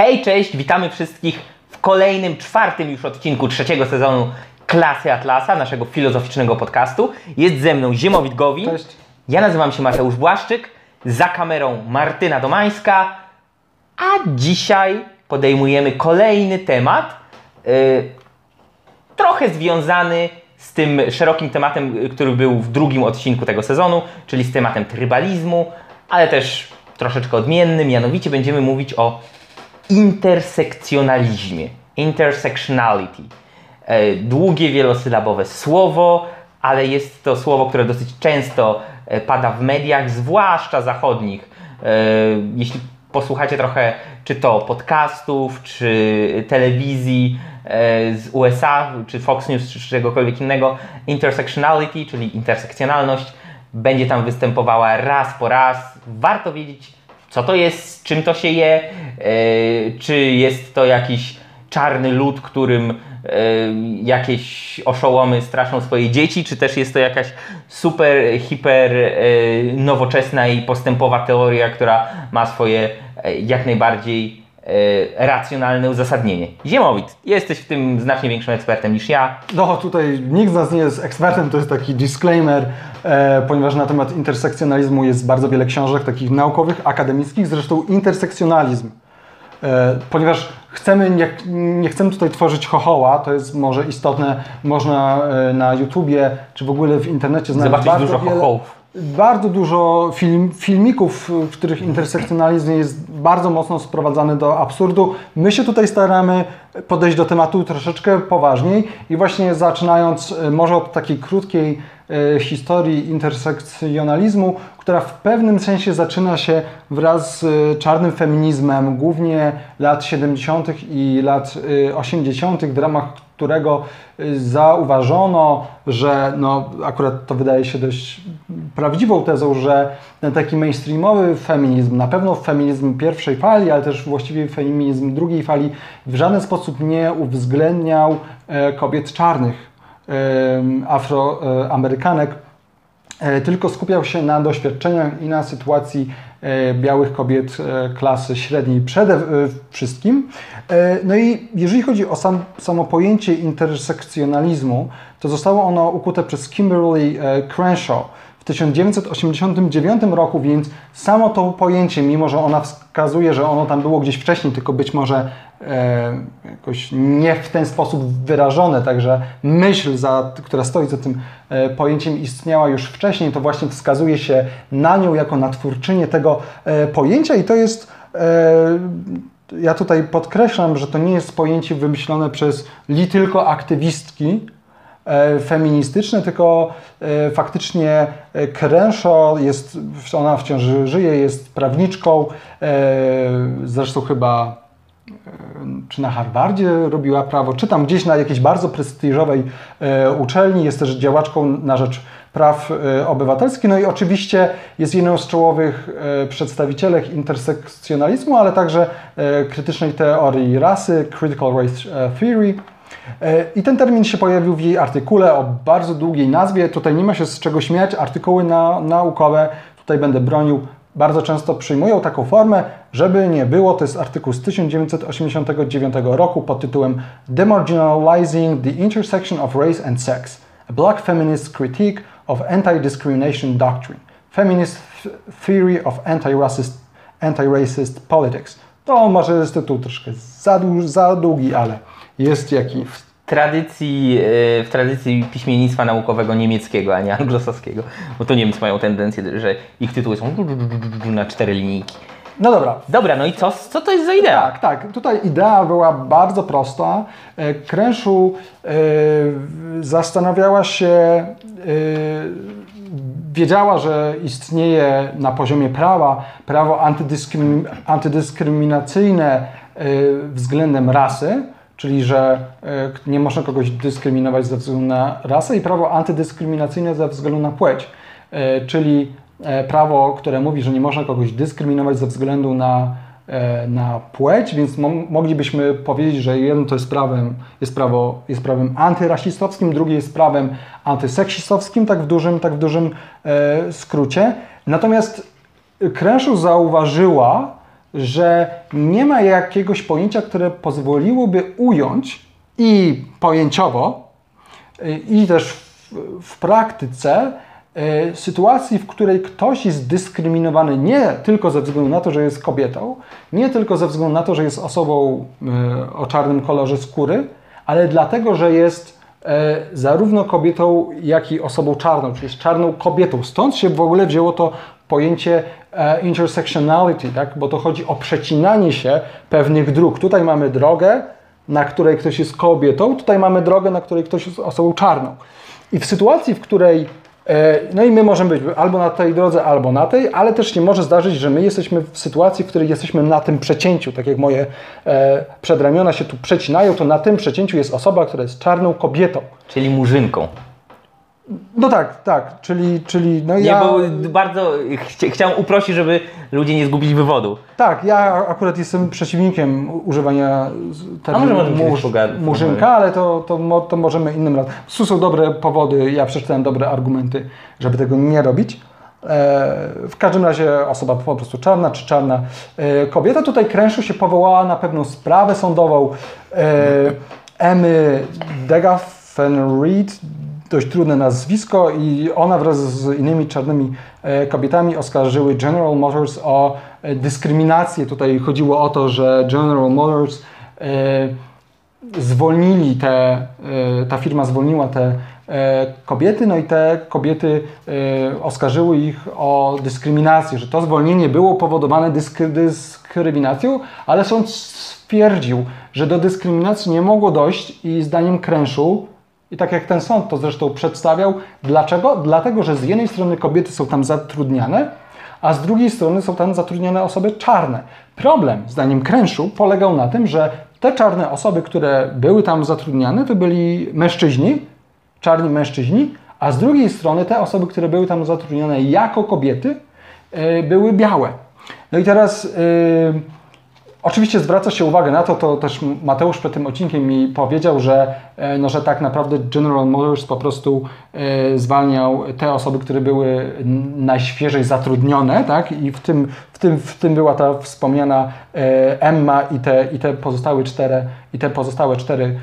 Hej, cześć, witamy wszystkich w kolejnym, czwartym już odcinku trzeciego sezonu Klasy Atlasa, naszego filozoficznego podcastu. Jest ze mną Ziemowit Gowin. Cześć. Ja nazywam się Mateusz Błaszczyk, za kamerą Martyna Domańska, a dzisiaj podejmujemy kolejny temat, yy, trochę związany z tym szerokim tematem, y, który był w drugim odcinku tego sezonu, czyli z tematem trybalizmu, ale też troszeczkę odmienny, mianowicie będziemy mówić o intersekcjonalizmie, intersectionality. E, Długie, wielosylabowe słowo, ale jest to słowo, które dosyć często e, pada w mediach, zwłaszcza zachodnich. E, Jeśli posłuchacie trochę czy to podcastów, czy telewizji z USA, czy Fox News, czy czegokolwiek innego, intersectionality, czyli intersekcjonalność, będzie tam występowała raz po raz. Warto wiedzieć, co to jest, czym to się je, e, czy jest to jakiś czarny lud, którym e, jakieś oszołomy straszą swoje dzieci, czy też jest to jakaś super, hiper e, nowoczesna i postępowa teoria, która ma swoje jak najbardziej racjonalne uzasadnienie. Ziemowit, jesteś w tym znacznie większym ekspertem niż ja. No tutaj nikt z nas nie jest ekspertem, to jest taki disclaimer, e, ponieważ na temat intersekcjonalizmu jest bardzo wiele książek takich naukowych, akademickich, zresztą intersekcjonalizm. E, ponieważ chcemy, nie, nie chcemy tutaj tworzyć chochoła, to jest może istotne, można e, na YouTubie czy w ogóle w internecie znaleźć Zobaczyć bardzo dużo wiele, chochołów. Bardzo dużo film, filmików, w których intersekcjonalizm jest bardzo mocno sprowadzany do absurdu. My się tutaj staramy podejść do tematu troszeczkę poważniej i właśnie zaczynając e, może od takiej krótkiej historii intersekcjonalizmu, która w pewnym sensie zaczyna się wraz z e, czarnym feminizmem, głównie lat 70. i lat e, 80., w ramach którego zauważono, że no, akurat to wydaje się dość prawdziwą tezą, że ten taki mainstreamowy feminizm, na pewno feminizm pierwszej fali, ale też właściwie feminizm drugiej fali, w żaden sposób nie uwzględniał e, kobiet czarnych, e, afroamerykanek, e, tylko skupiał się na doświadczeniach i na sytuacji e, białych kobiet e, klasy średniej przede wszystkim. No i jeżeli chodzi o sam, samo pojęcie intersekcjonalizmu, to zostało ono ukute przez Kimberly Crenshaw 1989 roku, więc samo to pojęcie, mimo że ona wskazuje, że ono tam było gdzieś wcześniej, tylko być może e, jakoś nie w ten sposób wyrażone, także myśl, za, która stoi za tym e, pojęciem istniała już wcześniej, to właśnie wskazuje się na nią jako na twórczynię tego e, pojęcia i to jest e, ja tutaj podkreślam, że to nie jest pojęcie wymyślone przez li tylko aktywistki e, feministyczne, tylko e, faktycznie e, Crenshaw jest, ona wciąż żyje, jest prawniczką, zresztą chyba czy na Harvardzie robiła prawo, czy tam gdzieś na jakiejś bardzo prestiżowej uczelni, jest też działaczką na rzecz praw obywatelskich, no i oczywiście jest jedną z czołowych przedstawicielek intersekcjonalizmu, ale także krytycznej teorii rasy, Critical Race Theory. E, I ten termin się pojawił w jej artykule o bardzo długiej nazwie. Tutaj nie ma się z czego śmiać. Artykuły na, naukowe, tutaj będę bronił, bardzo często przyjmują taką formę, żeby nie było. To jest artykuł z 1989 roku pod tytułem Demarginalizing the Intersection of Race and Sex. A Black Feminist Critique of Anti-Discrimination Doctrine. Feminist Theory of Anti-Racist Anti-Racist Politics. To może jest tytuł troszkę za, za długi, ale jest jaki. tradycji, e, w tradycji piśmiennictwa naukowego niemieckiego, a nie anglosaskiego, bo to Niemcy mają tendencję, że ich tytuły są na cztery linijki. No dobra, Dobra, no i co, co to jest za idea? Tak, tak. Tutaj idea była bardzo prosta. E, Kręszu e, zastanawiała się, e, wiedziała, że istnieje na poziomie prawa prawo antydyskrymi- antydyskryminacyjne e, względem rasy, czyli że e, nie można kogoś dyskryminować ze względu na rasę i prawo antydyskryminacyjne ze względu na płeć, e, czyli e, prawo, które mówi, że nie można kogoś dyskryminować ze względu na, e, na płeć, więc mo moglibyśmy powiedzieć, że jedno to jest prawem, jest, prawo, jest prawem antyrasistowskim, drugie jest prawem antyseksistowskim, tak w dużym, tak w dużym e, skrócie. Natomiast Kręszu zauważyła, że nie ma jakiegoś pojęcia, które pozwoliłoby ująć i pojęciowo, i też w, praktyce y, sytuacji, w której ktoś jest dyskryminowany nie tylko ze względu na to, że jest kobietą, nie tylko ze względu na to, że jest osobą y, o czarnym kolorze skóry, ale dlatego, że jest zarówno kobietą, jak i osobą czarną, czyli czarną kobietą. Stąd się w ogóle wzięło to pojęcie intersectionality, tak? bo to chodzi o przecinanie się pewnych dróg. Tutaj mamy drogę, na której ktoś jest kobietą, tutaj mamy drogę, na której ktoś jest osobą czarną. I w sytuacji, w której e, no i my możemy być albo na tej drodze, albo na tej, ale też nie może zdarzyć, że my jesteśmy w sytuacji, w której jesteśmy na tym przecięciu. Tak jak moje e, przedramiona się tu przecinają, to na tym przecięciu jest osoba, która jest czarną kobietą. Czyli murzynką. No tak, tak, czyli, czyli no nie, ja... bo bardzo chci chciałem uprosić, żeby ludzie nie zgubić wywodu. Tak, ja akurat jestem przeciwnikiem używania terminu murz, murzynka, ale to, to, to możemy innym razem. Tu są dobre powody, ja przeczytałem dobre argumenty, żeby tego nie robić. E, w każdym razie osoba po prostu czarna czy czarna e, kobieta. Tutaj Kręszu się powołała na pewną sprawę sądową e, Emmy Degaffen-Reed, dość trudne nazwisko i ona wraz z innymi czarnymi e, kobietami oskarżyły General Motors o e, dyskryminację. Tutaj chodziło o to, że General Motors e, zwolnili te, ta firma zwolniła te kobiety, no i te kobiety oskarżyły ich o dyskryminację, że to zwolnienie było powodowane dyskryminacją, ale sąd stwierdził, że do dyskryminacji nie mogło dojść i zdaniem Kręszu i tak jak ten sąd to zresztą przedstawiał, dlaczego? Dlatego, że z jednej strony kobiety są tam zatrudniane, a z drugiej strony są tam zatrudnione osoby czarne. Problem, zdaniem Kręszu, polegał na tym, że te czarne osoby, które były tam zatrudniane, to byli mężczyźni, czarni mężczyźni, a z drugiej strony te osoby, które były tam zatrudnione jako kobiety, yy, były białe. No i teraz. Yy, Oczywiście zwraca się uwagę na to, to też Mateusz przed tym odcinkiem mi powiedział, że, e, no, że tak naprawdę General Motors po prostu e, zwalniał te osoby, które były najświeżej zatrudnione, tak? I w tym, w tym, w tym była ta wspomniana e, Emma i te, i te pozostałe cztery, i te pozostałe cztery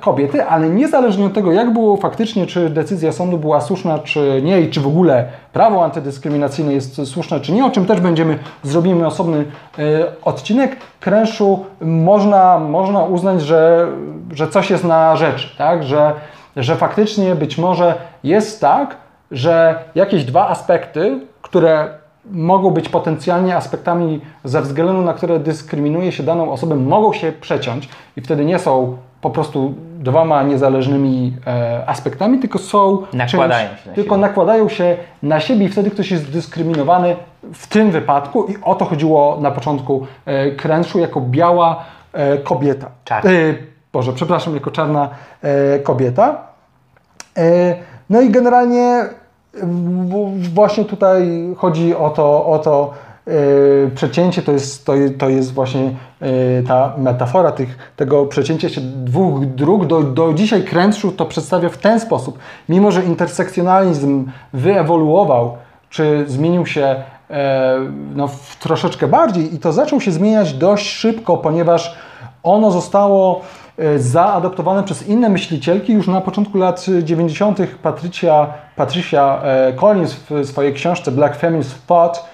kobiety, ale niezależnie od tego, jak było faktycznie, czy decyzja sądu była słuszna, czy nie, i czy w ogóle prawo antydyskryminacyjne jest słuszne, czy nie, o czym też będziemy, zrobimy osobny e, odcinek, kręszu można, można uznać, że, że coś jest na rzeczy, tak? że, że faktycznie być może jest tak, że jakieś dwa aspekty, które mogą być potencjalnie aspektami, ze względu na które dyskryminuje się daną osobę, mogą się przeciąć i wtedy nie są po prostu dwoma niezależnymi e, aspektami, tylko są nakładają czymś, się tylko siebie. nakładają się na siebie i wtedy ktoś jest dyskryminowany w tym wypadku i o to chodziło na początku e, Kręszu jako biała e, kobieta. Czarna. E, Boże, przepraszam, jako czarna e, kobieta. E, no i generalnie właśnie tutaj chodzi o to, o to przecięcie to jest, to, to jest właśnie yy, ta metafora tych, tego przecięcia się dwóch dróg. Do, do dzisiaj Krętszu to przedstawia w ten sposób. Mimo, że intersekcjonalizm wyewoluował, czy zmienił się e, no, troszeczkę bardziej i to zaczął się zmieniać dość szybko, ponieważ ono zostało e, zaadoptowane przez inne myślicielki już na początku lat 90. Patricia, Patricia e, Collins w swojej książce Black Feminist Thought E,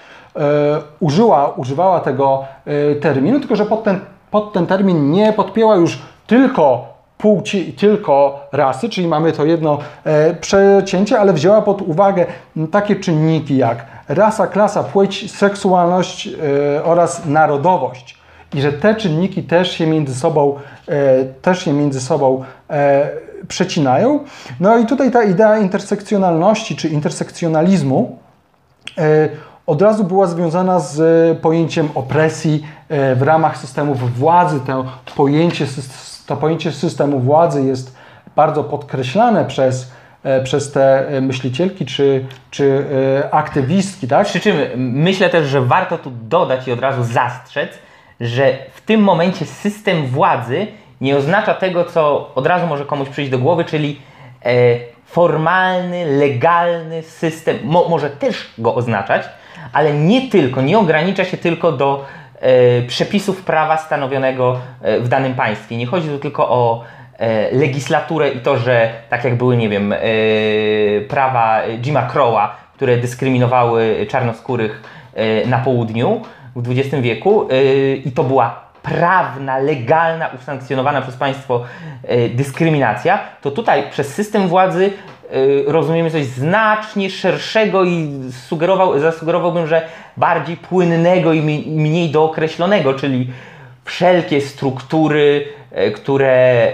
użyła, używała tego e, terminu, tylko że pod ten, pod ten termin nie podpięła już tylko płci i tylko rasy, czyli mamy to jedno e, przecięcie, ale wzięła pod uwagę takie czynniki jak rasa, klasa, płeć, seksualność oraz narodowość. I że te czynniki też się między sobą, też się między sobą przecinają. No i tutaj ta idea intersekcjonalności czy intersekcjonalizmu od razu była związana z pojęciem opresji e, w ramach systemów władzy. To pojęcie, to pojęcie systemu władzy jest bardzo podkreślane przez, e, przez te myślicielki czy, czy e, aktywistki. Tak? Przy czym myślę też, że warto tu dodać i od razu zastrzec, że w tym momencie system władzy nie oznacza tego, co od razu może komuś przyjść do głowy, czyli formalny, legalny system, mo może też go oznaczać, ale nie tylko, nie ogranicza się tylko do e, przepisów prawa stanowionego e, w danym państwie. Nie chodzi tu tylko o e, legislaturę i to, że tak jak były, nie wiem, prawa Jima Crowa, które dyskryminowały czarnoskórych na południu w XX wieku i to była prawna, legalna, usankcjonowana przez państwo dyskryminacja, to tutaj przez system władzy rozumiemy coś znacznie szerszego i sugerował, zasugerowałbym, że bardziej płynnego i mniej dookreślonego, czyli wszelkie struktury, e, które e,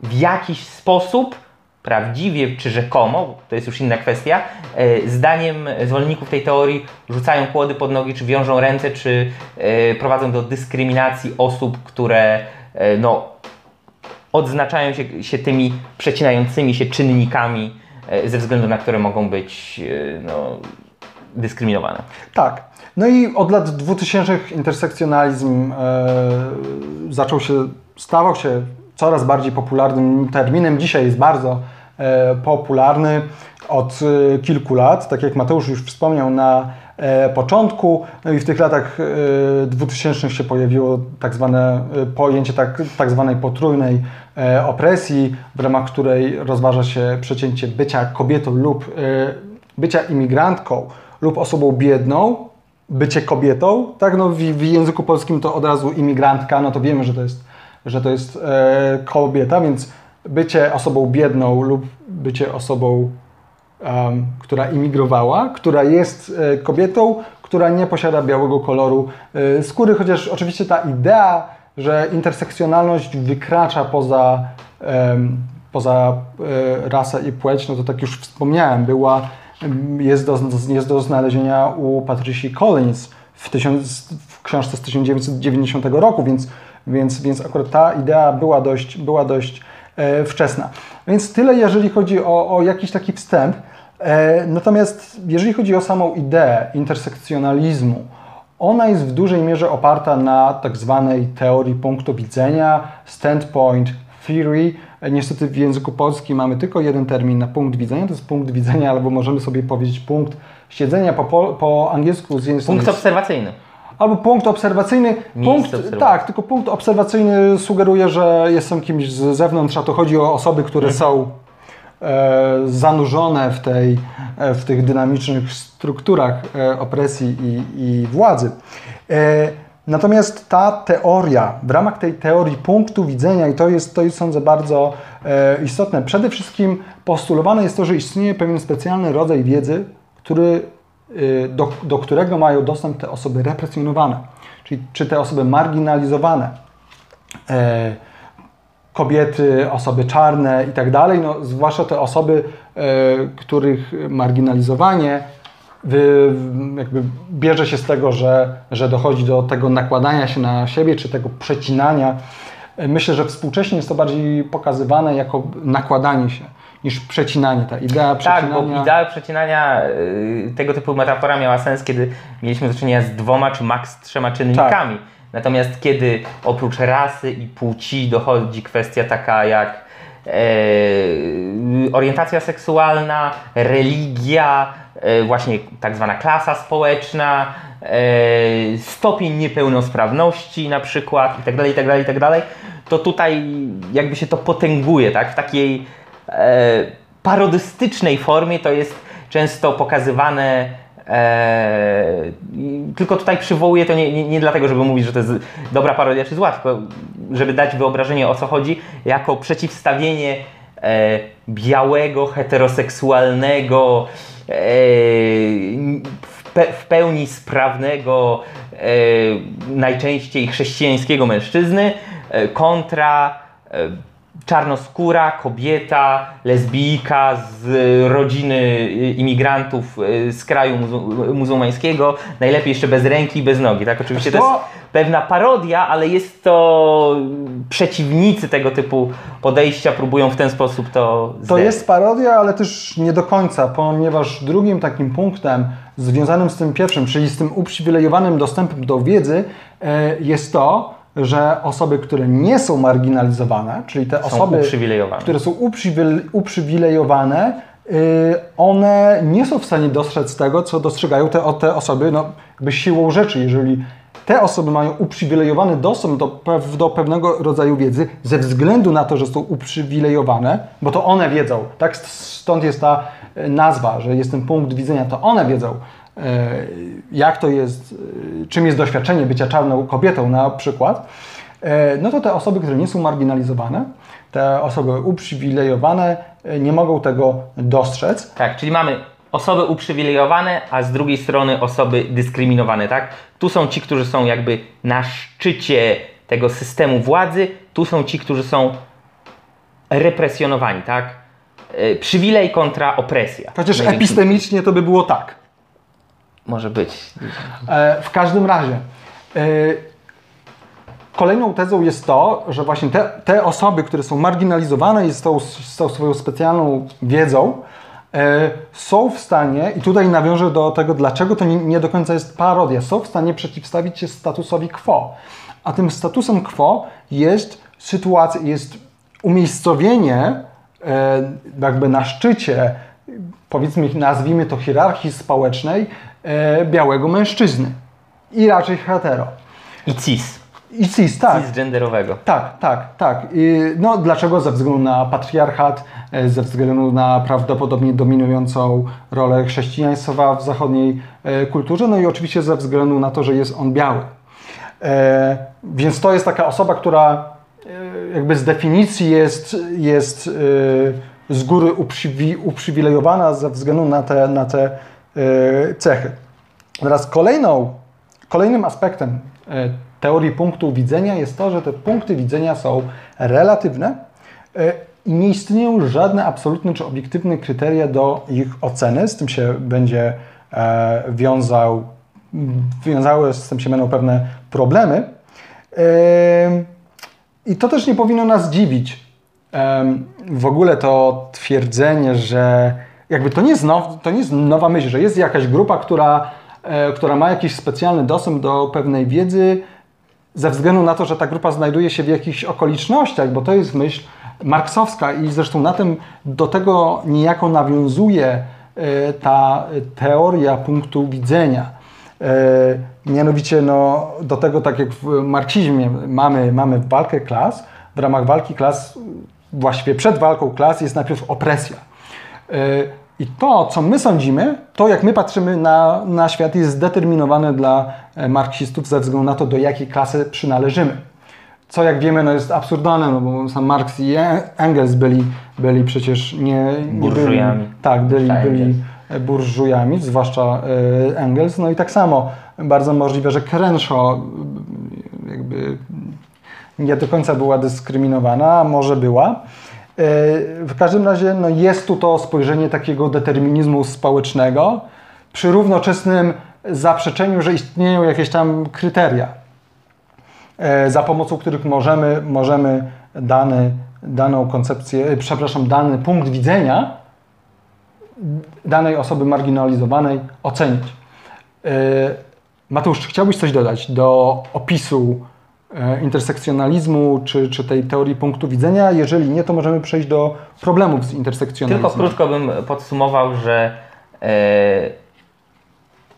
w jakiś sposób prawdziwie czy rzekomo, to jest już inna kwestia, zdaniem zwolenników tej teorii rzucają kłody pod nogi, czy wiążą ręce, czy prowadzą do dyskryminacji osób, które no, odznaczają się, się tymi przecinającymi się czynnikami, e, ze względu na które mogą być e, no, dyskryminowane. Tak. No i od lat 2000 intersekcjonalizm e, zaczął się, stawał się coraz bardziej popularnym terminem. Dzisiaj jest bardzo e, popularny od e, kilku lat, tak jak Mateusz już wspomniał na początku. No i w tych latach e, 2000 się pojawiło tak zwane e, pojęcie tak, tak zwanej potrójnej e, opresji, w ramach której rozważa się przecięcie bycia kobietą lub e, bycia imigrantką lub osobą biedną, bycie kobietą, tak, no w, w języku polskim to od razu imigrantka, no to wiemy, że to jest, że to jest e, kobieta, więc bycie osobą biedną lub bycie osobą, em, która imigrowała, która jest e, kobietą, która nie posiada białego koloru e, skóry, chociaż oczywiście ta idea, że intersekcjonalność wykracza poza, poza e, rasę i płeć, no to tak już wspomniałem, była jest do, jest do znalezienia u Patricia Collins w, tysiąc, w książce z 1990 roku, więc, więc, więc akurat ta idea była dość, była dość wczesna. Więc tyle, jeżeli chodzi o, o jakiś taki wstęp. E, natomiast jeżeli chodzi o samą ideę intersekcjonalizmu, ona jest w dużej mierze oparta na tak zwanej teorii punktu widzenia, standpoint theory. E, Niestety w języku polskim mamy tylko jeden termin na punkt widzenia, to jest punkt widzenia, albo możemy sobie powiedzieć punkt siedzenia po, po angielsku z. Punkt obserwacyjny. Albo punkt obserwacyjny. Punkt, tak, tylko punkt obserwacyjny sugeruje, że jestem kimś z zewnątrz, a to chodzi o osoby, które są e, zanurzone w, tej, e, w tych dynamicznych strukturach e, opresji i, i władzy. E, natomiast ta teoria, w ramach tej teorii punktu widzenia, i to jest, to jest sądzę bardzo e, istotne, przede wszystkim postulowane jest to, że istnieje pewien specjalny rodzaj wiedzy, który do, do którego mają dostęp te osoby represjonowane, czyli czy te osoby marginalizowane, e, kobiety, osoby czarne i tak dalej, no, zwłaszcza te osoby, e, których marginalizowanie wy, jakby bierze się z tego, że, że dochodzi do tego nakładania się na siebie, czy tego przecinania. E, Myślę, że współcześnie jest to bardziej pokazywane jako nakładanie się niż przecinanie. Ta idea Tak, przecinania... bo idea przecinania y, tego typu metafora miała sens, kiedy mieliśmy do czynienia z dwoma czy maks trzema czynnikami. Natomiast kiedy oprócz rasy i płci dochodzi kwestia taka jak e, orientacja seksualna, religia, e, właśnie tak zwana klasa społeczna, e, stopień niepełnosprawności na przykład itd., itd., itd., to tutaj jakby się to potęguje, tak? W takiej parodystycznej formie to jest często pokazywane e, i tylko tutaj przywołuję to nie, nie, nie dlatego, żeby mówić, że to jest dobra parodia czy zła, tylko żeby dać wyobrażenie o co chodzi, jako przeciwstawienie e, białego, heteroseksualnego, e, w, pe, w pełni sprawnego, e, najczęściej chrześcijańskiego mężczyzny e, kontra e, czarnoskóra kobieta, lesbijka z rodziny imigrantów e, z kraju muzu- muzułmańskiego, najlepiej jeszcze bez ręki i bez nogi. Tak, oczywiście to To- jest pewna parodia, ale jest to przeciwnicy tego typu podejścia próbują w ten sposób to To zderzyć. jest parodia, ale też nie do końca, ponieważ drugim takim punktem związanym z tym pierwszym, czyli z tym uprzywilejowanym dostępem do wiedzy, e, jest to, że osoby, które nie są marginalizowane, czyli te Są osoby, które są uprzywil- uprzywilejowane, one nie są w stanie dostrzec tego, co dostrzegają te, te osoby no, jakby siłą rzeczy. Jeżeli te osoby mają uprzywilejowany dostęp do, do pewnego rodzaju wiedzy ze względu na to, że są uprzywilejowane, bo to one wiedzą, tak? Stąd jest ta e, nazwa, że jest ten punkt widzenia, to one wiedzą, jak to jest, e, czym jest doświadczenie bycia czarną kobietą na przykład, no to te osoby, które nie są marginalizowane, te osoby uprzywilejowane nie mogą tego dostrzec. Tak, czyli mamy osoby uprzywilejowane, a z drugiej strony osoby dyskryminowane, tak? Tu są ci, którzy są jakby na szczycie tego systemu władzy, tu są ci, którzy są represjonowani, tak? E, przywilej kontra opresja. Chociaż epistemicznie to by było tak. Może być. E, w każdym razie. E, kolejną tezą jest to, że właśnie te, te osoby, które są marginalizowane i z tą, z tą swoją specjalną wiedzą, E, są w stanie, i tutaj nawiążę do tego, dlaczego to nie, nie, do końca jest parodia, są w stanie przeciwstawić się statusowi quo. A tym statusem quo jest sytuacja, jest umiejscowienie jakby na szczycie, powiedzmy, nazwijmy to hierarchii społecznej, białego mężczyzny. I raczej hetero. I cis. I cis, tak. Cisgenderowego. Tak, tak, tak. I, no dlaczego? Ze względu na patriarchat, e, ze względu na prawdopodobnie dominującą rolę chrześcijaństwa w zachodniej e, kulturze, no i oczywiście ze względu na to, że jest on biały. E, więc to jest taka osoba, która e, jakby z definicji jest, jest e, z góry uprzywi, uprzywilejowana ze względu na te, na te e, cechy. Teraz kolejną, kolejnym aspektem teorii punktu widzenia jest to, że te punkty widzenia są relatywne e, i nie istnieją żadne absolutne czy obiektywne kryteria do ich oceny. Z tym się będzie e, wiązał, wiązały z tym się będą pewne problemy. E, I to też nie powinno nas dziwić. W ogóle to twierdzenie, że jakby to nie jest, now, to nie jest nowa myśl, że jest jakaś grupa, która, która ma jakiś specjalny dostęp do pewnej wiedzy, ze względu na to, że ta grupa znajduje się w jakichś okolicznościach, bo to jest myśl marksowska i zresztą na tym do tego niejako nawiązuje e, ta teoria punktu widzenia. E, mianowicie no, do tego, tak jak w marksizmie mamy, mamy walkę klas, w ramach walki klas, właściwie przed walką klas jest najpierw opresja. E, i to, co my sądzimy, to jak my patrzymy na, na świat, jest zdeterminowane dla e, marksistów ze względu na to, do jakiej klasy przynależymy. Co jak wiemy, no jest absurdalne, no bo sam Marx i Engels byli, byli przecież nie... nie burżujami. Byli, tak, byli, byli burżujami, zwłaszcza e, Engels. No i tak samo bardzo możliwe, że Crenshaw jakby nie do końca była dyskryminowana, może była. W każdym razie no jest tu to spojrzenie takiego determinizmu społecznego przy równoczesnym zaprzeczeniu, że istnieją jakieś tam kryteria, e, za pomocą których możemy, możemy dany, daną koncepcję, e, przepraszam, dany punkt widzenia danej osoby marginalizowanej ocenić. E, Mateusz, chciałbyś coś dodać do opisu E, intersekcjonalizmu, czy, czy tej teorii punktu widzenia? Jeżeli nie, to możemy przejść do problemów z intersekcjonalizmem. Tylko krótko bym podsumował, że e,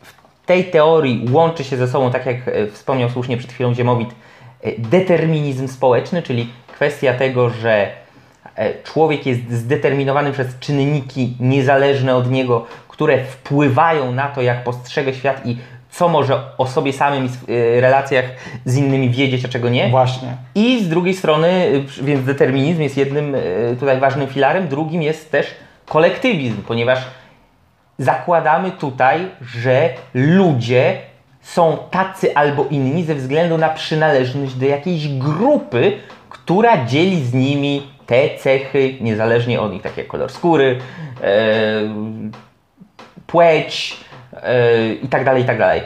w tej teorii łączy się ze sobą, tak jak e, wspomniał słusznie przed chwilą Ziemowit, determinizm społeczny, czyli kwestia tego, że człowiek jest zdeterminowany przez czynniki niezależne od niego, które wpływają na to, jak postrzega świat i co może o sobie samym i y, relacjach z innymi wiedzieć, a czego nie. Właśnie. I z drugiej strony, y, więc determinizm jest jednym y, tutaj ważnym filarem, drugim jest też kolektywizm, ponieważ zakładamy tutaj, że ludzie są tacy albo inni ze względu na przynależność do jakiejś grupy, która dzieli z nimi te cechy, niezależnie od nich, takie jak kolor skóry, e, płeć, i tak dalej, i tak dalej.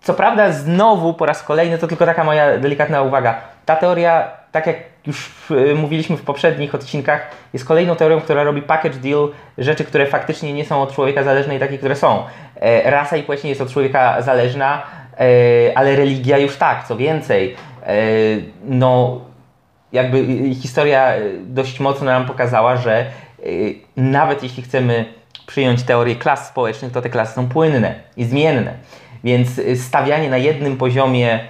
Co prawda, znowu po raz kolejny, to tylko taka moja delikatna uwaga. Ta teoria, tak jak już yy, mówiliśmy w poprzednich odcinkach, jest kolejną teorią, która robi package deal rzeczy, które faktycznie nie są od człowieka zależne i takie, które są. Yy, rasa i płeć nie jest od człowieka zależna, yy, ale religia już tak, co więcej. Yy, no, jakby historia dość mocno nam pokazała, że nawet jeśli chcemy przyjąć teorię klas społecznych, to te klasy są płynne i zmienne. Więc y, stawianie na jednym poziomie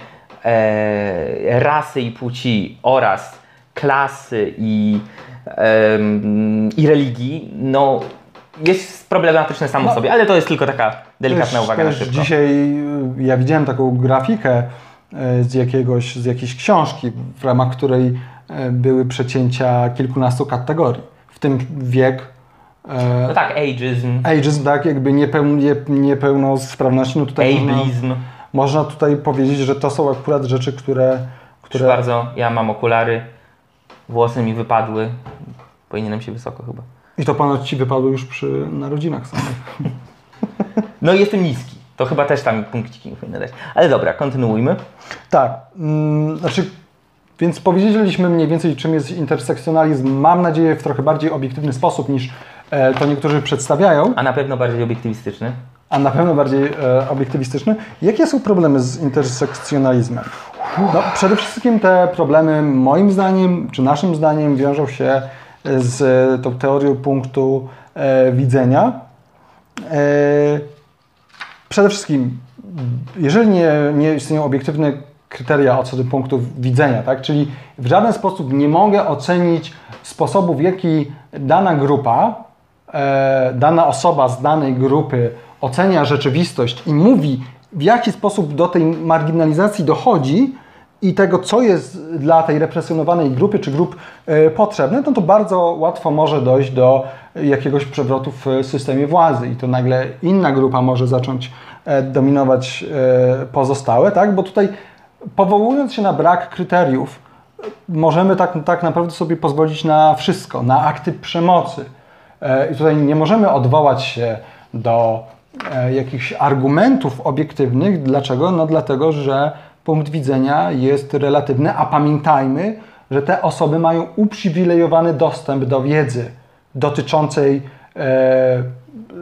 e, rasy i płci oraz klasy i, em, i religii, no jest problematyczne samo No. sobie, ale to jest tylko taka delikatna Też- uwaga na też szybko. Dzisiaj y, ja widziałem taką grafikę y, z, jakiegoś, z jakiejś książki, w ramach której y, były przecięcia kilkunastu kategorii. W tym wiek, e, No tak, ageism, ageism, tak, jakby niepeł, nie, niepełnosprawności. No tutaj można, ableism. można tutaj powiedzieć, że to są akurat rzeczy, które, Proszę które bardzo, ja mam okulary, włosy mi wypadły, powinienem się wysoko chyba. i to ponoć Ci wypadło już przy narodzinach samych. No i jestem niski, to chyba też tam punkciki powinny dać. Ale dobra, kontynuujmy. Tak, mm, znaczy, więc powiedzieliśmy mniej więcej, czym jest intersekcjonalizm. Mam nadzieję, w trochę bardziej obiektywny sposób niż e, to niektórzy przedstawiają, A na pewno bardziej obiektywistyczny. a na pewno bardziej e, obiektywistyczny. Jakie są problemy z intersekcjonalizmem? No, przede wszystkim te problemy, moim zdaniem, czy naszym zdaniem, wiążą się z tą teorią punktu e, widzenia. E, przede wszystkim, jeżeli nie, nie istnieją obiektywne kryteria co do punktu widzenia, tak? czyli w żaden sposób nie mogę ocenić sposobu, w jaki dana grupa, e, dana osoba z danej grupy ocenia rzeczywistość i mówi, w jaki sposób do tej marginalizacji dochodzi i tego, co jest dla tej represjonowanej grupy czy grup e, potrzebne, no to bardzo łatwo może dojść do jakiegoś przewrotu w systemie władzy i to nagle inna grupa może zacząć e, dominować e, pozostałe, tak? Bo tutaj powołując się na brak kryteriów, możemy tak, tak naprawdę sobie pozwolić na wszystko, na akty przemocy. E, I tutaj nie możemy odwołać się do e, jakichś argumentów obiektywnych. Dlaczego? No dlatego, że punkt widzenia jest relatywny, a pamiętajmy, że te osoby mają uprzywilejowany dostęp do wiedzy dotyczącej e,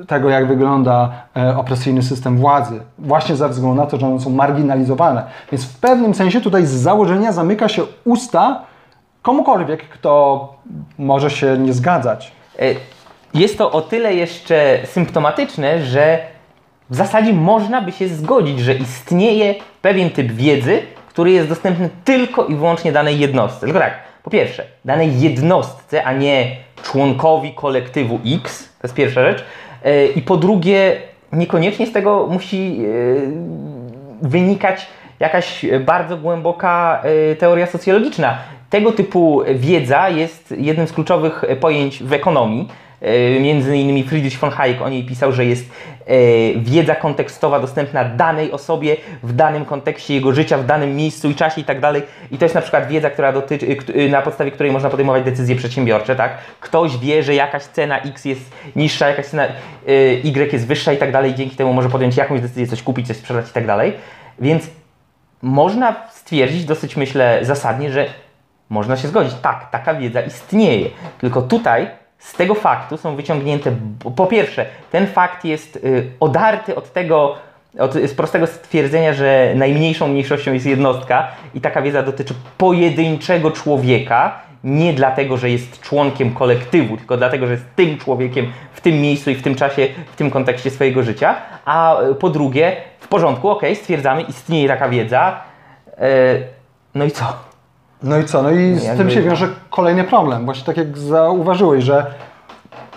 tego, jak wygląda opresyjny system władzy, właśnie ze względu na to, że one są marginalizowane. Więc w pewnym sensie tutaj z założenia zamyka się usta komukolwiek, kto może się nie zgadzać. Jest to o tyle jeszcze symptomatyczne, że w zasadzie można by się zgodzić, że istnieje pewien typ wiedzy, który jest dostępny tylko i wyłącznie danej jednostce. Tylko tak, po pierwsze, danej jednostce, a nie członkowi kolektywu X, to jest pierwsza rzecz. E, I po drugie, niekoniecznie z tego musi e, wynikać jakaś bardzo głęboka e, teoria socjologiczna. Tego typu wiedza jest jednym z kluczowych pojęć w ekonomii. E, Między innymi Friedrich von Hayek o niej pisał, że jest e, wiedza kontekstowa dostępna danej osobie w danym kontekście jego życia, w danym miejscu i czasie i tak dalej. I to jest na przykład wiedza, która dotyczy, k- na podstawie której można podejmować decyzje przedsiębiorcze, tak? Ktoś wie, że jakaś cena X jest niższa, jakaś cena e, Y jest wyższa i tak dalej, dzięki temu może podjąć jakąś decyzję, coś kupić, coś sprzedać i tak dalej. Więc można stwierdzić dosyć, myślę, zasadnie, że można się zgodzić. Tak, taka wiedza istnieje. Tylko tutaj z tego faktu są wyciągnięte, po pierwsze, ten fakt jest y, odarty od tego, od, z prostego stwierdzenia, że najmniejszą mniejszością jest jednostka i taka wiedza dotyczy pojedynczego człowieka, nie dlatego, że jest członkiem kolektywu, tylko dlatego, że jest tym człowiekiem w tym miejscu i w tym czasie, w tym kontekście swojego życia. A y, po drugie, w porządku, ok, stwierdzamy, istnieje taka wiedza. y, no i co? No i co? No i z Jakby- tym się wiąże kolejny problem. Właśnie tak jak zauważyłeś, że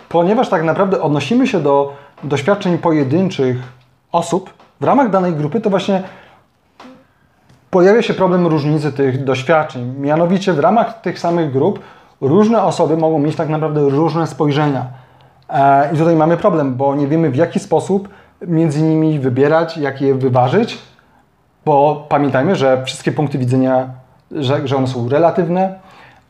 ponieważ tak naprawdę odnosimy się do doświadczeń pojedynczych osób w ramach danej grupy, to właśnie pojawia się problem różnicy tych doświadczeń. Mianowicie w ramach tych samych grup różne osoby mogą mieć tak naprawdę różne spojrzenia. E, I tutaj mamy problem, bo nie wiemy w jaki sposób między nimi wybierać, jak je wyważyć, bo pamiętajmy, że wszystkie punkty widzenia, że, że one są relatywne,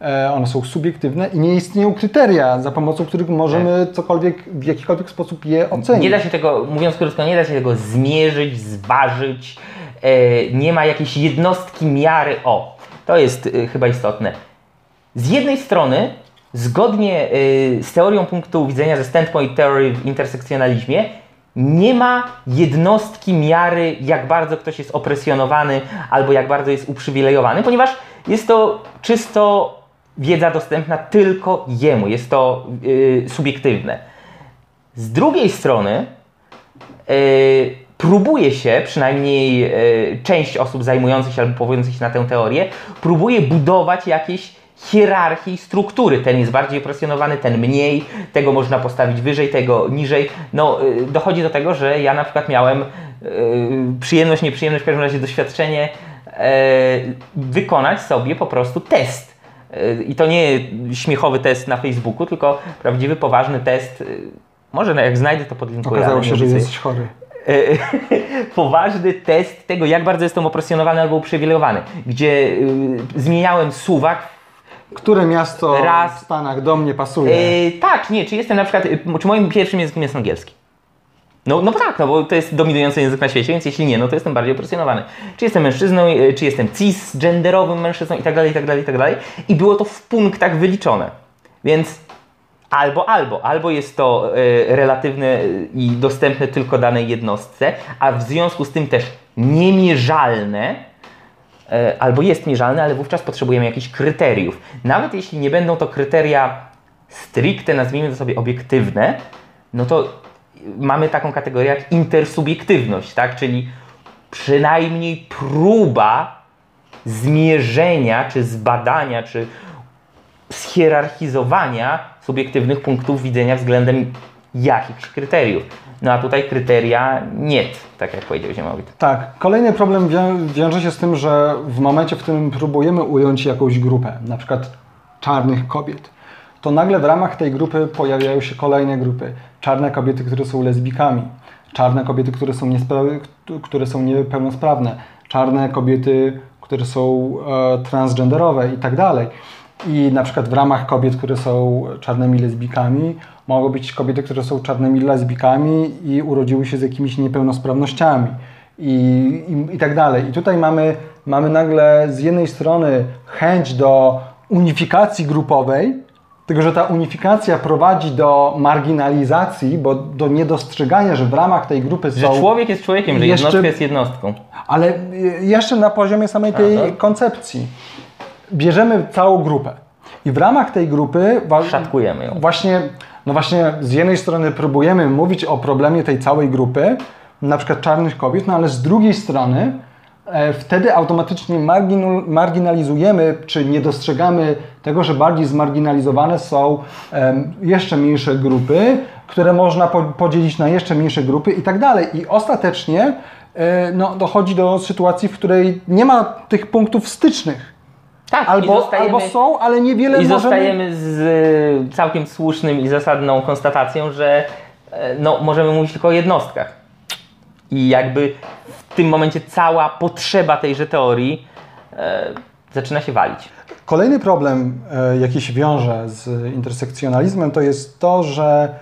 e, one są subiektywne i nie istnieją kryteria, za pomocą których możemy cokolwiek, w jakikolwiek sposób je ocenić. Nie da się tego, mówiąc krótko, nie da się tego zmierzyć, zważyć. E, nie ma jakiejś jednostki miary. O, to jest e, chyba istotne. Z jednej strony, zgodnie z teorią punktu widzenia ze standpoint theory w intersekcjonalizmie, nie ma jednostki miary, jak bardzo ktoś jest opresjonowany albo jak bardzo jest uprzywilejowany, ponieważ jest to czysto wiedza dostępna tylko jemu. Jest to yy, subiektywne. Z drugiej strony yy, próbuje się, przynajmniej yy, część osób zajmujących się albo powołujących się na tę teorię, próbuje budować jakieś hierarchii, struktury. Ten jest bardziej opresjonowany, ten mniej, tego można postawić wyżej, tego niżej. No, yy, dochodzi do tego, że ja na przykład miałem yy, przyjemność, nieprzyjemność, w każdym razie doświadczenie yy, wykonać sobie po prostu test. Yy, I to nie śmiechowy test na Facebooku, tylko prawdziwy, poważny test. Może jak znajdę, to podlinkuję. Okazało się, że jesteś chory. poważny test tego, jak bardzo jestem opresjonowany albo uprzywilejowany, gdzie y, zmieniałem suwak. Które miasto Raz. w Stanach do mnie pasuje? Y, tak, nie, czy jestem na przykład, y, czy moim pierwszym językiem jest angielski? No, no tak, no bo to jest dominujący język na świecie, więc jeśli nie, no to jestem bardziej opresjonowany. Czy jestem mężczyzną, y, czy jestem cisgenderowym mężczyzną i tak dalej, i tak dalej, i tak dalej. I było to w punktach wyliczone. Więc albo, albo, albo jest to y, relatywne y, i dostępne tylko danej jednostce, a w związku z tym też niemierzalne, albo jest mierzalne, ale wówczas potrzebujemy jakichś kryteriów. Nawet jeśli nie będą to kryteria stricte, nazwijmy to sobie obiektywne, no to mamy taką kategorię jak intersubiektywność, tak? Czyli przynajmniej próba zmierzenia, czy zbadania, czy schierarchizowania subiektywnych punktów widzenia względem jakichś kryteriów. No a tutaj kryteria nie, tak jak powiedział Ziemowit. Tak. Kolejny problem wią- wiąże się z tym, że w momencie, w którym próbujemy ująć jakąś grupę, na przykład czarnych kobiet, to nagle w ramach tej grupy pojawiają się kolejne grupy. Czarne kobiety, które są lesbikami, czarne kobiety, które są, które są niepełnosprawne, czarne kobiety, które są e, transgenderowe i tak dalej. I na przykład w ramach kobiet, które są czarnymi lesbikami, mogą być kobiety, które są czarnymi lesbikami i urodziły się z jakimiś niepełnosprawnościami i, i, i tak dalej. I tutaj mamy, mamy nagle z jednej strony chęć do unifikacji grupowej, tylko że ta unifikacja prowadzi do marginalizacji, bo do niedostrzegania, że w ramach tej grupy Że są... człowiek jest człowiekiem, że Jeszcze- jednostka jest jednostką. Ale jeszcze na poziomie samej tej no. koncepcji. Bierzemy całą grupę i w ramach tej grupy Szatkujemy ją. właśnie, no właśnie z jednej strony próbujemy mówić o problemie tej całej grupy, na przykład czarnych kobiet, no ale z drugiej strony e, wtedy automatycznie marginalizujemy, czy nie dostrzegamy tego, że bardziej zmarginalizowane są em, jeszcze mniejsze grupy, które można po- podzielić na jeszcze mniejsze grupy i tak dalej. I ostatecznie e, no, dochodzi do sytuacji, w której nie ma tych punktów stycznych. Tak, Albo, zostajemy, albo są, ale niewiele i możemy... zostajemy z y, całkiem słusznym i zasadną konstatacją, że e, no, możemy mówić tylko o jednostkach. I jakby w tym momencie cała potrzeba tejże teorii e, zaczyna się walić. Kolejny problem, e, jaki się wiąże z intersekcjonalizmem, to jest to, że,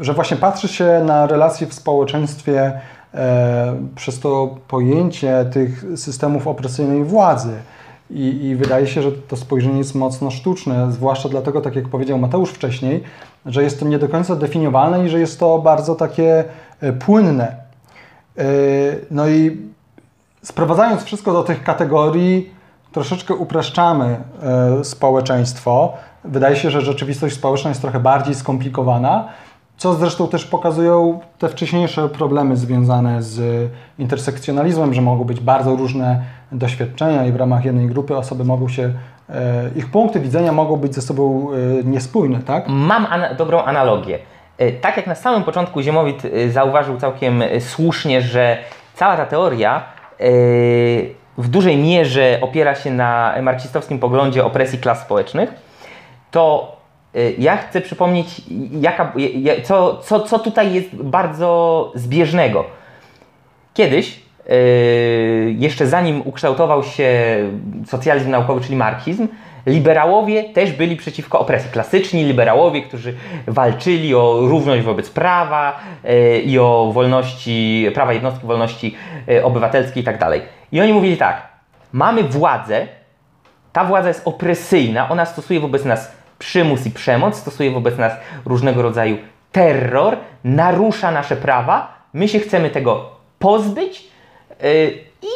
że właśnie patrzy się na relacje w społeczeństwie e, przez to pojęcie tych systemów opresyjnej władzy. I, I wydaje się, że to spojrzenie jest mocno sztuczne, zwłaszcza dlatego, tak jak powiedział Mateusz wcześniej, że jest to nie do końca definiowalne i że jest to bardzo takie e, płynne. E, No i sprowadzając wszystko do tych kategorii, troszeczkę upraszczamy e, społeczeństwo. Wydaje się, że rzeczywistość społeczna jest trochę bardziej skomplikowana, co zresztą też pokazują te wcześniejsze problemy związane z intersekcjonalizmem, że mogą być bardzo różne doświadczenia i w ramach jednej grupy osoby mogą się, e, ich punkty widzenia mogą być ze sobą e, niespójne, tak? Mam ana- dobrą analogię. E, Tak jak na samym początku Ziemowit zauważył całkiem słusznie, że cała ta teoria w dużej mierze opiera się na marksistowskim poglądzie opresji klas społecznych, to ja chcę przypomnieć, jaka, ja- co, co, co tutaj jest bardzo zbieżnego. Kiedyś, jeszcze zanim ukształtował się socjalizm naukowy, czyli marksizm, liberałowie też byli przeciwko opresji. Klasyczni liberałowie, którzy walczyli o równość wobec prawa yy, i o wolności, prawa jednostki, wolności yy, obywatelskie i tak dalej. I oni mówili tak, mamy władzę, ta władza jest opresyjna, ona stosuje wobec nas przymus i przemoc, stosuje wobec nas różnego rodzaju terror, narusza nasze prawa, my się chcemy tego pozbyć yy, i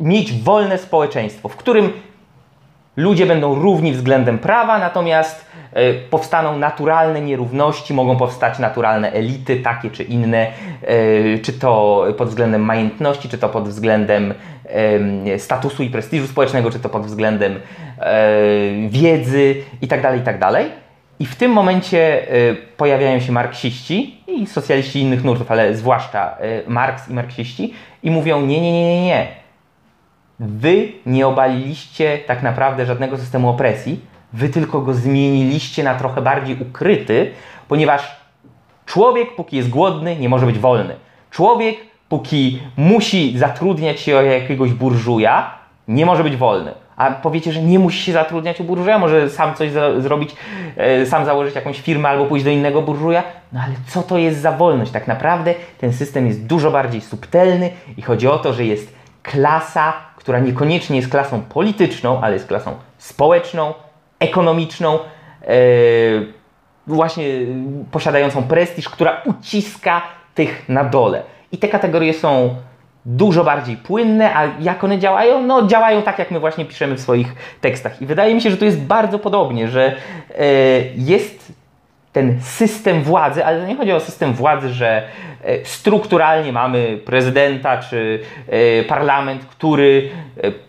mieć wolne społeczeństwo, w którym ludzie będą równi względem prawa, natomiast e, powstaną naturalne nierówności, mogą powstać naturalne elity, takie czy inne, e, czy to pod względem majętności, czy to pod względem em, statusu i prestiżu społecznego, czy to pod względem e, wiedzy itd., itd. I w tym momencie e, pojawiają się marksiści i socjaliści innych nurtów, ale zwłaszcza e, Marks i marksiści i mówią nie, nie, nie, nie, nie. Wy nie obaliliście tak naprawdę żadnego systemu opresji, wy tylko go zmieniliście na trochę bardziej ukryty, ponieważ człowiek, póki jest głodny, nie może być wolny. Człowiek, póki musi zatrudniać się o jakiegoś burżuja, nie może być wolny. A powiecie, że nie musi się zatrudniać u burżuja, może sam coś za- zrobić, e, sam założyć jakąś firmę albo pójść do innego burżuja. No ale co to jest za wolność? Tak naprawdę ten system jest dużo bardziej subtelny i chodzi o to, że jest klasa, która niekoniecznie jest klasą polityczną, ale jest klasą społeczną, ekonomiczną, e, właśnie posiadającą prestiż, która uciska tych na dole. I te kategorie są dużo bardziej płynne, a jak one działają? No działają tak, jak my właśnie piszemy w swoich tekstach. I wydaje mi się, że tu jest bardzo podobnie, że e, jest ten system władzy, ale nie chodzi o system władzy, że e, strukturalnie mamy prezydenta czy e, parlament, który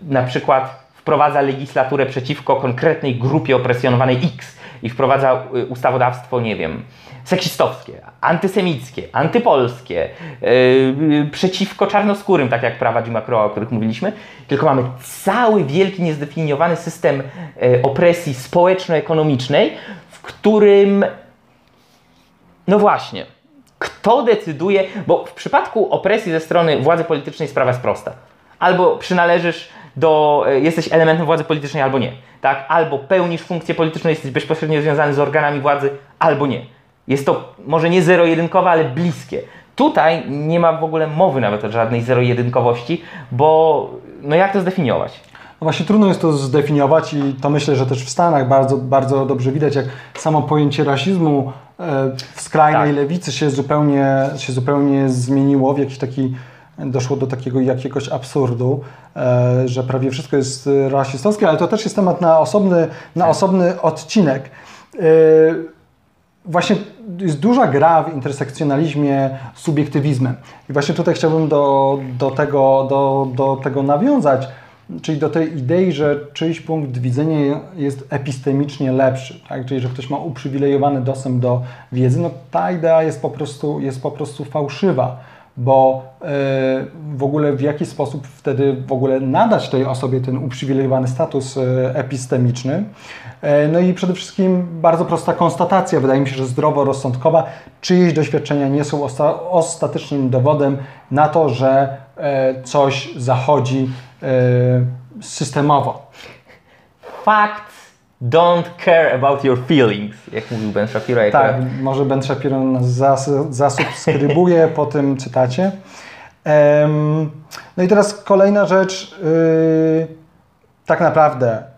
na przykład wprowadza legislaturę przeciwko konkretnej grupie opresjonowanej X i wprowadza e, ustawodawstwo, nie wiem, seksistowskie, antysemickie, antypolskie, e, przeciwko czarnoskórym, tak jak prawa Jima Crow, o których mówiliśmy, tylko mamy cały wielki, niezdefiniowany system e, opresji społeczno-ekonomicznej, w którym no właśnie. Kto decyduje? Bo w przypadku opresji ze strony władzy politycznej sprawa jest prosta. Albo przynależysz do, e, jesteś elementem władzy politycznej, albo nie. Tak? Albo pełnisz funkcję polityczną, jesteś bezpośrednio związany z organami władzy, albo nie. Jest to może nie zero-jedynkowe, ale bliskie. Tutaj nie ma w ogóle mowy nawet o żadnej zero-jedynkowości, bo no jak to zdefiniować? No właśnie trudno jest to zdefiniować i to myślę, że też w Stanach bardzo, bardzo dobrze widać, jak samo pojęcie rasizmu e, w skrajnej Tak. lewicy się zupełnie, się zupełnie zmieniło, w jakiś taki, doszło do takiego jakiegoś absurdu, e, że prawie wszystko jest e, rasistowskie, ale to też jest temat na osobny, na osobny odcinek. E, Właśnie jest duża gra w intersekcjonalizmie z subiektywizmem. I właśnie tutaj chciałbym do, do, tego, do, do tego nawiązać, czyli do tej idei, że czyjś punkt widzenia jest epistemicznie lepszy, tak? czyli że ktoś ma uprzywilejowany dostęp do wiedzy, no ta idea jest po prostu, jest po prostu fałszywa, bo e, w ogóle w jaki sposób wtedy w ogóle nadać tej osobie ten uprzywilejowany status e, epistemiczny. E, No i przede wszystkim bardzo prosta konstatacja, wydaje mi się, że zdroworozsądkowa, czyjeś doświadczenia nie są osta- ostatecznym dowodem na to, że coś zachodzi systemowo. Facts don't care about your feelings, jak mówił Ben Shapiro. Jak Tak, może Ben Shapiro nas zas zasubskrybuje po tym cytacie. Em, no i teraz kolejna rzecz. Yy, tak naprawdę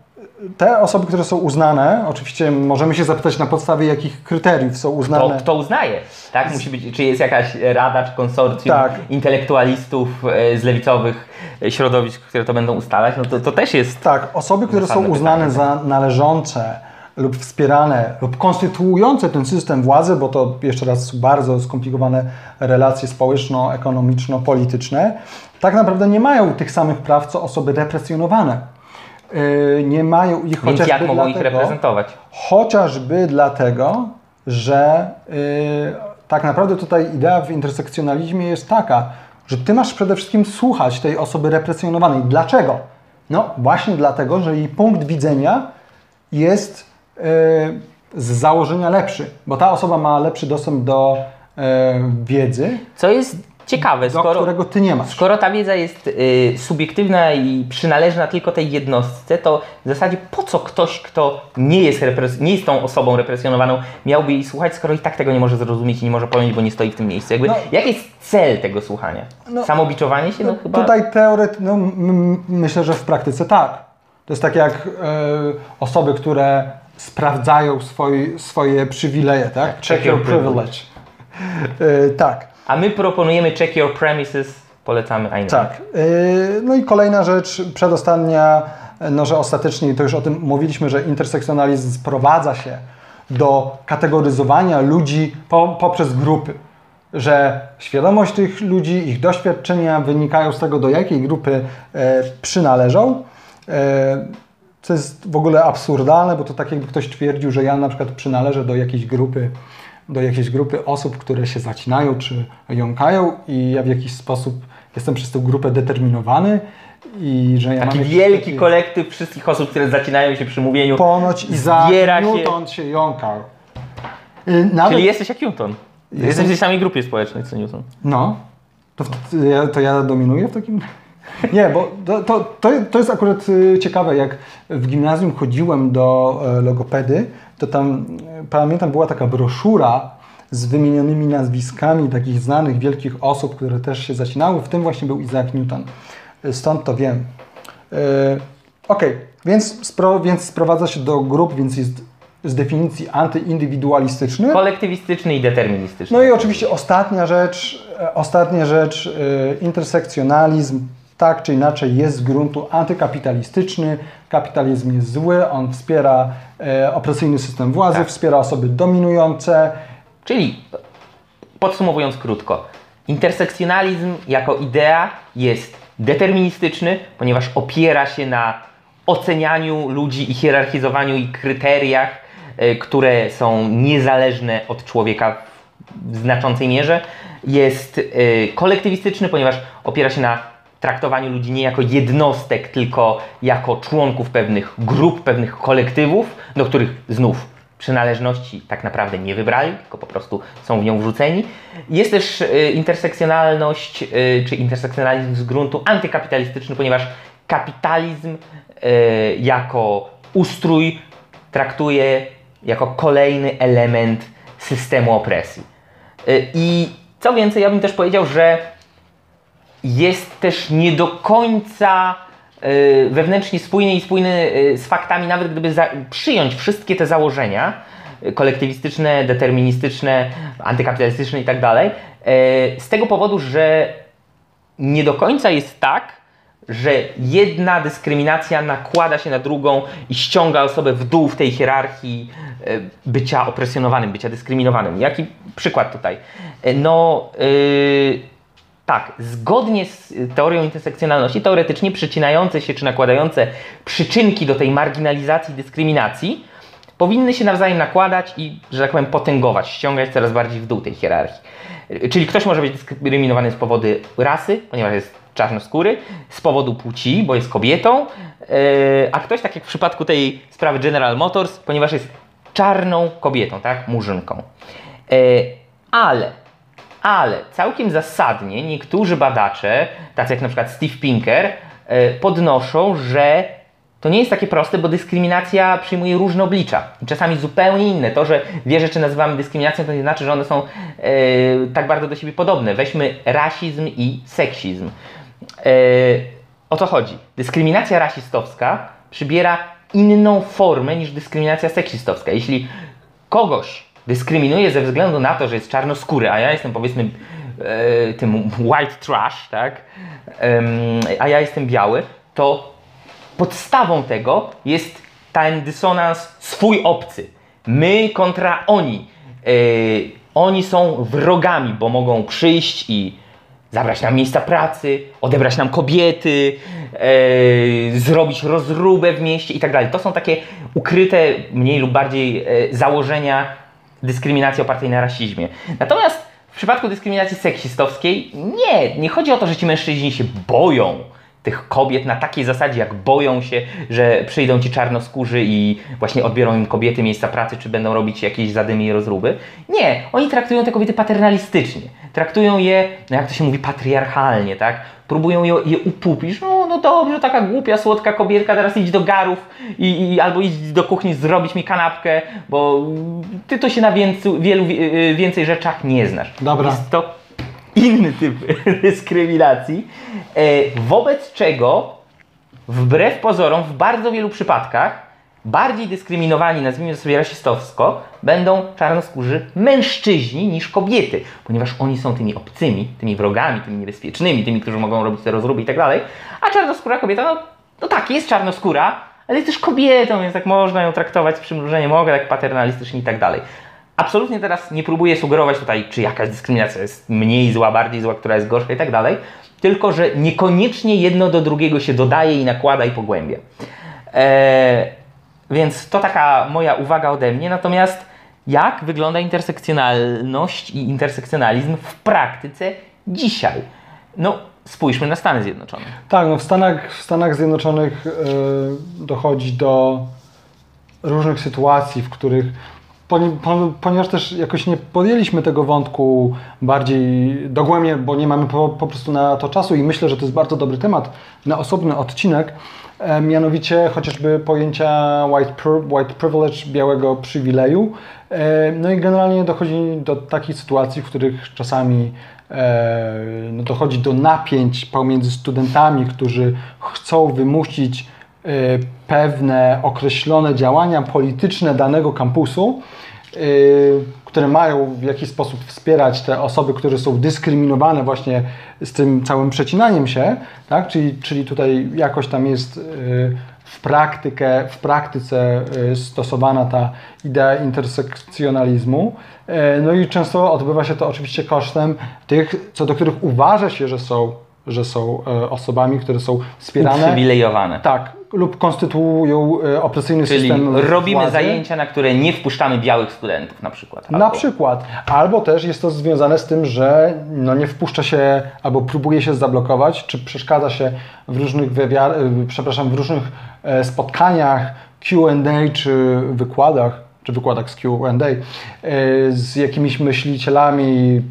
te osoby, które są uznane, oczywiście możemy się zapytać na podstawie jakich kryteriów są Kto, uznane. kto uznaje? Tak, musi być, czy jest jakaś rada, czy konsorcjum Tak. intelektualistów e, z lewicowych e, środowisk, które to będą ustalać, no to, to też jest Tak, osoby, które są uznane pytanie. za należące lub wspierane lub konstytuujące ten system władzy, bo to jeszcze raz bardzo skomplikowane relacje społeczno-ekonomiczno-polityczne, tak naprawdę nie mają tych samych praw, co osoby represjonowane. Yy, Nie mają ich Więc chociażby jak mogą ich dlatego, reprezentować? Chociażby dlatego, że yy, tak naprawdę tutaj idea w intersekcjonalizmie jest taka, że ty masz przede wszystkim słuchać tej osoby represjonowanej. Dlaczego? No właśnie dlatego, że jej punkt widzenia jest yy, z założenia lepszy, bo ta osoba ma lepszy dostęp do yy, wiedzy, Co jest ciekawe, do skoro, którego ty nie masz. skoro ta wiedza jest y, subiektywna i przynależna tylko tej jednostce, to w zasadzie po co ktoś, kto nie jest, nie jest tą osobą represjonowaną, miałby jej słuchać, skoro i tak tego nie może zrozumieć i nie może pojąć, bo nie stoi w tym miejscu. Jakby, No. jaki jest cel tego słuchania? No, Samobiczowanie się? No, chyba... Tutaj teoret, no, myślę, że w praktyce tak. To jest tak jak e, osoby, które sprawdzają swoi, swoje przywileje, tak? check your privilege. E, tak, A my proponujemy check your premises, polecamy Rand. tak. E, no i kolejna rzecz, przedostatnia, no, że ostatecznie, to już o tym mówiliśmy, że intersekcjonalizm sprowadza się do kategoryzowania ludzi po, poprzez grupy. Że świadomość tych ludzi, ich doświadczenia wynikają z tego, do jakiej grupy e, przynależą. E, co jest w ogóle absurdalne, bo to tak jakby ktoś twierdził, że ja na przykład przynależę do jakiejś grupy, do jakiejś grupy osób, które się zacinają czy jąkają i ja w jakiś sposób jestem przez tę grupę determinowany i że ja Taki wielki taki- kolektyw wszystkich osób, które zacinają się przy mówieniu. Ponoć i za zbiera się. Newton się jąkał. Y, Nawet, Czyli jesteś jak Newton. Jestem- Jesteś w tej samej grupie społecznej co Newton. No, to, w- ja, to ja dominuję w takim... Nie, bo to, to, to, jest akurat y, ciekawe, jak w gimnazjum chodziłem do e, logopedy, to tam, e, pamiętam, była taka broszura z wymienionymi nazwiskami takich znanych, wielkich osób, które też się zacinały, w tym właśnie był Isaac Newton. E, Stąd to wiem. Okej, więc, spro, więc sprowadza się do grup, więc jest z definicji antyindywidualistyczny. Kolektywistyczny i deterministyczny. No i oczywiście ostatnia rzecz, ostatnia rzecz, intersekcjonalizm tak czy inaczej jest z gruntu antykapitalistyczny. Kapitalizm jest zły, on wspiera e, opresyjny system władzy, Tak. wspiera osoby dominujące. Czyli podsumowując krótko, intersekcjonalizm jako idea jest deterministyczny, ponieważ opiera się na ocenianiu ludzi i hierarchizowaniu i kryteriach, e, które są niezależne od człowieka w znaczącej mierze. Jest e, kolektywistyczny, ponieważ opiera się na traktowaniu ludzi nie jako jednostek, tylko jako członków pewnych grup, pewnych kolektywów, do których znów przynależności tak naprawdę nie wybrali, tylko po prostu są w nią wrzuceni. Jest też y, intersekcjonalność, y, czy intersekcjonalizm z gruntu antykapitalistyczny, ponieważ kapitalizm y, jako ustrój traktuje jako kolejny element systemu opresji. I co więcej, ja bym też powiedział, że jest też nie do końca y, wewnętrznie spójny i spójny y, z faktami, nawet gdyby przyjąć wszystkie te założenia y, kolektywistyczne, deterministyczne, antykapitalistyczne i tak z tego powodu, że nie do końca jest tak, że jedna dyskryminacja nakłada się na drugą i ściąga osobę w dół w tej hierarchii bycia opresjonowanym, bycia dyskryminowanym. Jaki przykład tutaj? No, yy, tak, zgodnie z teorią intersekcjonalności, teoretycznie przycinające się czy nakładające przyczynki do tej marginalizacji, dyskryminacji powinny się nawzajem nakładać i, że tak powiem, potęgować, ściągać coraz bardziej w dół tej hierarchii. Yy, Czyli ktoś może być dyskryminowany z powodu rasy, ponieważ jest czarnoskóry, z powodu płci, bo jest kobietą, yy, a ktoś, tak jak w przypadku tej sprawy General Motors, ponieważ jest czarną kobietą, tak, murzynką. Ale ale całkiem zasadnie niektórzy badacze, tacy jak na przykład Steve Pinker, e, podnoszą, że to nie jest takie proste, bo dyskryminacja przyjmuje różne oblicza czasami zupełnie inne. To, że dwie rzeczy nazywamy dyskryminacją, to nie znaczy, że one są e, tak bardzo do siebie podobne. Weźmy rasizm i seksizm. E, o co chodzi? Dyskryminacja rasistowska przybiera inną formę niż dyskryminacja seksistowska. Jeśli kogoś dyskryminuje ze względu na to, że jest czarnoskóry, a ja jestem powiedzmy e, tym white trash, tak? Em, a ja jestem biały, to podstawą tego jest ten dysonans swój obcy. My kontra oni. E, oni są wrogami, bo mogą przyjść i zabrać nam miejsca pracy, odebrać nam kobiety, e, zrobić rozróbę w mieście i tak dalej. To są takie ukryte, mniej lub bardziej e, założenia dyskryminacji opartej na rasizmie. Natomiast w przypadku dyskryminacji seksistowskiej nie, nie chodzi o to, że ci mężczyźni się boją tych kobiet na takiej zasadzie, jak boją się, że przyjdą ci czarnoskórzy i właśnie odbiorą im kobiety miejsca pracy, czy będą robić jakieś zadymy i rozruby. Nie, oni traktują te kobiety paternalistycznie. Traktują je, no jak to się mówi, patriarchalnie, tak? Próbują je, je upupić. No, no dobrze, taka głupia, słodka kobietka, teraz idź do garów i, i albo idź do kuchni zrobić mi kanapkę, bo ty to się na więcu, wielu wie- więcej rzeczach nie znasz. Dobra. Jest to inny typ dyskryminacji, e, wobec czego wbrew pozorom w bardzo wielu przypadkach bardziej dyskryminowani, nazwijmy to sobie rasistowsko, będą czarnoskórzy mężczyźni niż kobiety, ponieważ oni są tymi obcymi, tymi wrogami, tymi niebezpiecznymi, tymi, którzy mogą robić te rozruby i tak dalej, a czarnoskóra kobieta, no no tak, jest czarnoskóra, ale jest też kobietą, więc tak można ją traktować z przymrużeniem oka, tak paternalistycznie i tak dalej. Absolutnie teraz nie próbuję sugerować tutaj, czy jakaś dyskryminacja jest mniej zła, bardziej zła, która jest gorsza i tak dalej, tylko że niekoniecznie jedno do drugiego się dodaje i nakłada i pogłębia. Eee, więc to taka moja uwaga ode mnie. Natomiast jak wygląda intersekcjonalność i intersekcjonalizm w praktyce dzisiaj? No, spójrzmy na Stany Zjednoczone. Tak, no w Stanach, w Stanach Zjednoczonych yy, dochodzi do różnych sytuacji, w których ponieważ też jakoś nie podjęliśmy tego wątku bardziej dogłębnie, bo nie mamy po, po, prostu na to czasu i myślę, że to jest bardzo dobry temat na osobny odcinek, e, mianowicie chociażby pojęcia white, white privilege, białego przywileju. E, no i generalnie dochodzi do takich sytuacji, w których czasami e, no, dochodzi do napięć pomiędzy studentami, którzy chcą wymusić pewne określone działania polityczne danego kampusu, y, które mają w jakiś sposób wspierać te osoby, które są dyskryminowane właśnie z tym całym przecinaniem się, tak? czyli, czyli tutaj jakoś tam jest y, w, praktykę, w praktyce y, stosowana ta idea intersekcjonalizmu. No i często odbywa się to oczywiście kosztem tych, co do których uważa się, że są że są osobami, które są wspierane. Uprzywilejowane. Tak, lub konstytuują e, opresyjny Czyli system robimy władzy. zajęcia, na które nie wpuszczamy białych studentów na przykład. Albo... Na przykład. Albo też jest to związane z tym, że no nie wpuszcza się albo próbuje się zablokować, czy przeszkadza się w różnych wywiar- e, przepraszam, w różnych spotkaniach Q&A czy wykładach, czy wykładach z Q&A z jakimiś myślicielami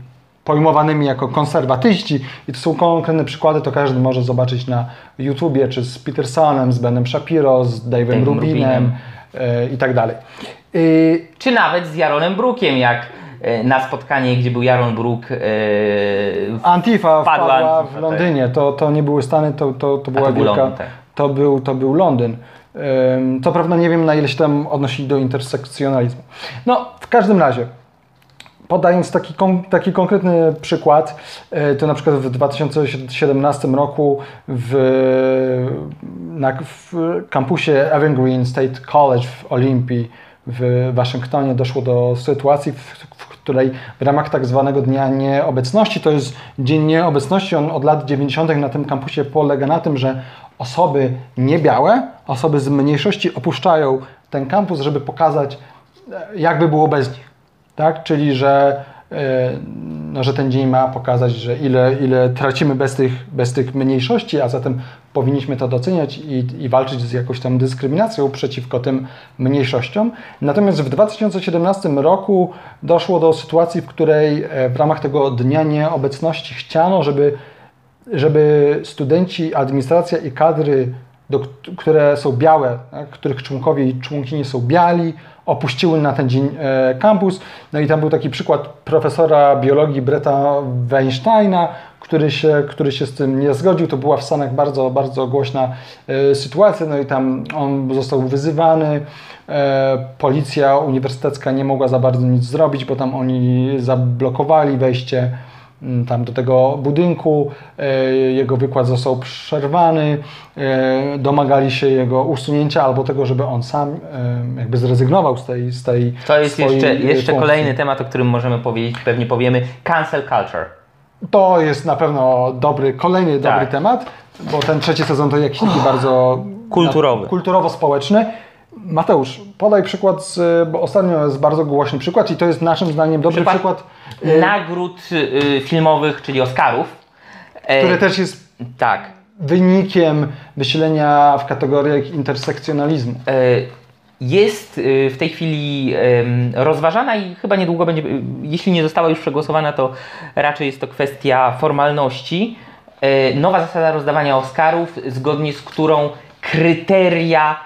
pojmowanymi jako konserwatyści i to są konkretne przykłady, to każdy może zobaczyć na YouTubie, czy z Petersonem, z Benem Shapiro, z Dave'em Rubinem yy, i tak dalej. Yy, czy nawet z Jaronem Brookiem, jak yy, na spotkanie, gdzie był Jaron Brook. Yy, Antifa wpadła, w tak. Londynie. To, to nie były Stany, to, to, to była to wielka. Londyn, tak. to, był, to był Londyn. To prawda, nie wiem na ile się tam odnosili do intersekcjonalizmu. No, w każdym razie, Podając taki, taki konkretny przykład, e, to na przykład w 2017 roku w, na, w kampusie Evergreen State College w Olimpii w Waszyngtonie doszło do sytuacji, w, w której w ramach tak zwanego Dnia Nieobecności, to jest Dzień Nieobecności, on od lat 90. na tym kampusie polega na tym, że osoby niebiałe, osoby z mniejszości opuszczają ten kampus, żeby pokazać, jakby było bez nich tak? Czyli, że, e, no, że ten dzień ma pokazać, że ile, ile tracimy bez tych, bez tych mniejszości, a zatem powinniśmy to doceniać i, i walczyć z jakąś tam dyskryminacją przeciwko tym mniejszościom. Natomiast w 2017 roku doszło do sytuacji, w której e, w ramach tego dnia nieobecności chciano, żeby, żeby studenci, administracja i kadry, do, które są białe, tak, których członkowie i członkinie są biali, opuściły na ten dzień e, kampus. No i tam był taki przykład profesora biologii Breta Weinsteina, który się, który się z tym nie zgodził. To była w Stanach bardzo, bardzo głośna e, sytuacja. No i tam on został wyzywany. E, policja uniwersytecka nie mogła za bardzo nic zrobić, bo tam oni zablokowali wejście tam do tego budynku. E, jego wykład został przerwany. E, domagali się jego usunięcia albo tego, żeby on sam e, jakby zrezygnował z tej z tej To jest jeszcze, jeszcze kolejny temat, o którym możemy powiedzieć, pewnie powiemy cancel culture. To jest na pewno dobry, kolejny tak. dobry temat, bo ten trzeci sezon to jakiś taki bardzo kulturowy. kulturowo-społeczny. Mateusz, podaj przykład, z, bo ostatnio jest bardzo głośny przykład i to jest naszym zdaniem dobry przykład. przykład y, nagród y, filmowych, czyli Oscarów. E, Który też jest tak. wynikiem wysilenia w kategoriach intersekcjonalizmu. E, jest y, w tej chwili rozważana i chyba niedługo będzie, jeśli nie została już przegłosowana, to raczej jest to kwestia formalności. E, nowa zasada rozdawania Oscarów, zgodnie z którą kryteria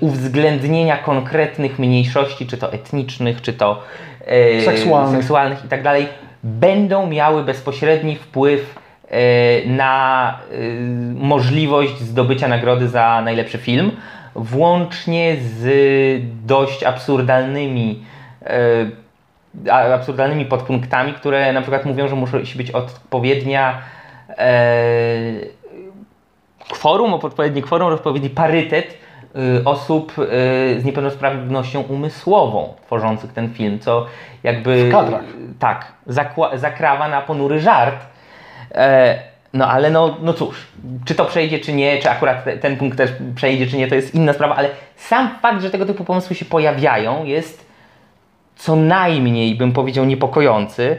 uwzględnienia konkretnych mniejszości, czy to etnicznych, czy to e, seksualnych. seksualnych i tak dalej, będą miały bezpośredni wpływ e, na e, możliwość zdobycia nagrody za najlepszy film, włącznie z dość absurdalnymi absurdalnymi podpunktami, które na przykład mówią, że musi być odpowiednia kworum, odpowiedni kworum, odpowiedni parytet y, osób y, z niepełnosprawnością umysłową tworzących ten film, co jakby... W kadrach. Tak, zakła- zakrawa na ponury żart. E, no ale no, no cóż, czy to przejdzie, czy nie, czy akurat te, ten punkt też przejdzie, czy nie, to jest inna sprawa, ale sam fakt, że tego typu pomysły się pojawiają jest co najmniej, bym powiedział, niepokojący.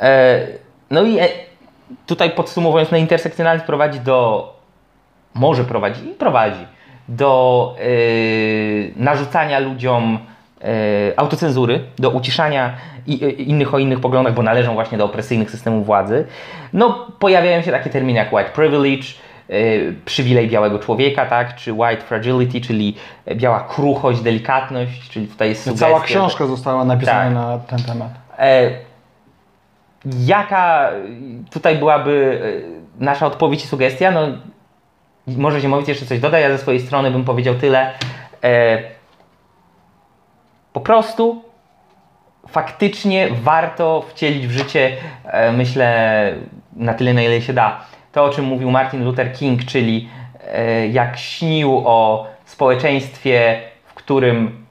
E, no i e, tutaj podsumowując, no intersekcjonalizm prowadzi do, może prowadzi i prowadzi do e, narzucania ludziom e, autocenzury, do uciszania i, e, innych o innych poglądach, bo należą właśnie do opresyjnych systemów władzy. No, pojawiają się takie terminy jak white privilege, przywilej białego człowieka, tak, czy white fragility, czyli biała kruchość, delikatność, czyli tutaj jest sugestia, Cała że- książka została napisana Tak. na ten temat. E, jaka tutaj byłaby e, nasza odpowiedź i sugestia? No, może Ziemowicz jeszcze coś doda, ja ze swojej strony bym powiedział tyle. E, po prostu faktycznie warto wcielić w życie, e, myślę, na tyle, na ile się da, to o czym mówił Martin Luther King, czyli e, jak śnił o społeczeństwie, w którym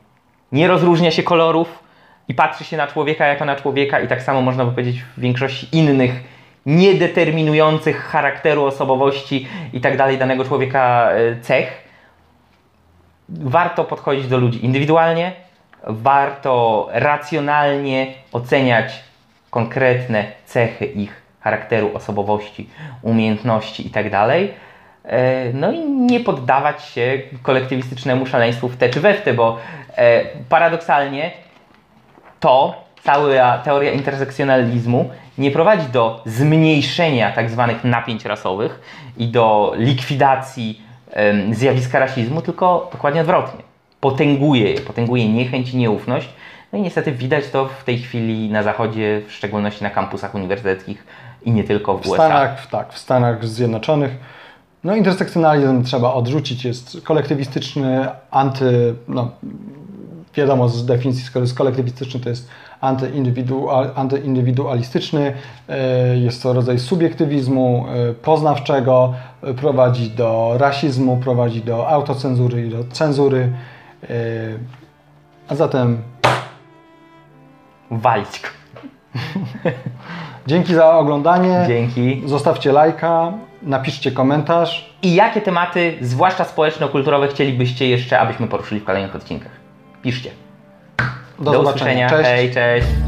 nie rozróżnia się kolorów i patrzy się na człowieka jako na człowieka i tak samo można by powiedzieć w większości innych niedeterminujących charakteru, osobowości i tak dalej danego człowieka e, cech. Warto podchodzić do ludzi indywidualnie, warto racjonalnie oceniać konkretne cechy ich charakteru, osobowości, umiejętności i tak. E, No i nie poddawać się kolektywistycznemu szaleństwu w te czy we w te, bo e, paradoksalnie to, cała teoria intersekcjonalizmu nie prowadzi do zmniejszenia tak zwanych napięć rasowych i do likwidacji zjawiska rasizmu, tylko dokładnie odwrotnie. Potęguje je, potęguje niechęć i nieufność. No i niestety widać to w tej chwili na zachodzie, w szczególności na kampusach uniwersyteckich i nie tylko w, W USA. Stanach, w- tak, w Stanach Zjednoczonych. No intersekcjonalizm trzeba odrzucić, jest kolektywistyczny, anty, no wiadomo z definicji, skoro jest kolektywistyczny, to jest antyindywidual, antyindywidualistyczny, e, jest to rodzaj subiektywizmu e, poznawczego, e, prowadzi do rasizmu, prowadzi do autocenzury i do cenzury. A zatem go. dzięki za oglądanie. Dzięki. Zostawcie lajka, napiszcie komentarz. I jakie tematy, zwłaszcza społeczno-kulturowe, chcielibyście jeszcze, abyśmy poruszyli w kolejnych odcinkach? Piszcie. Do, zobaczenia. usłyszenia. Cześć. Hej, cześć.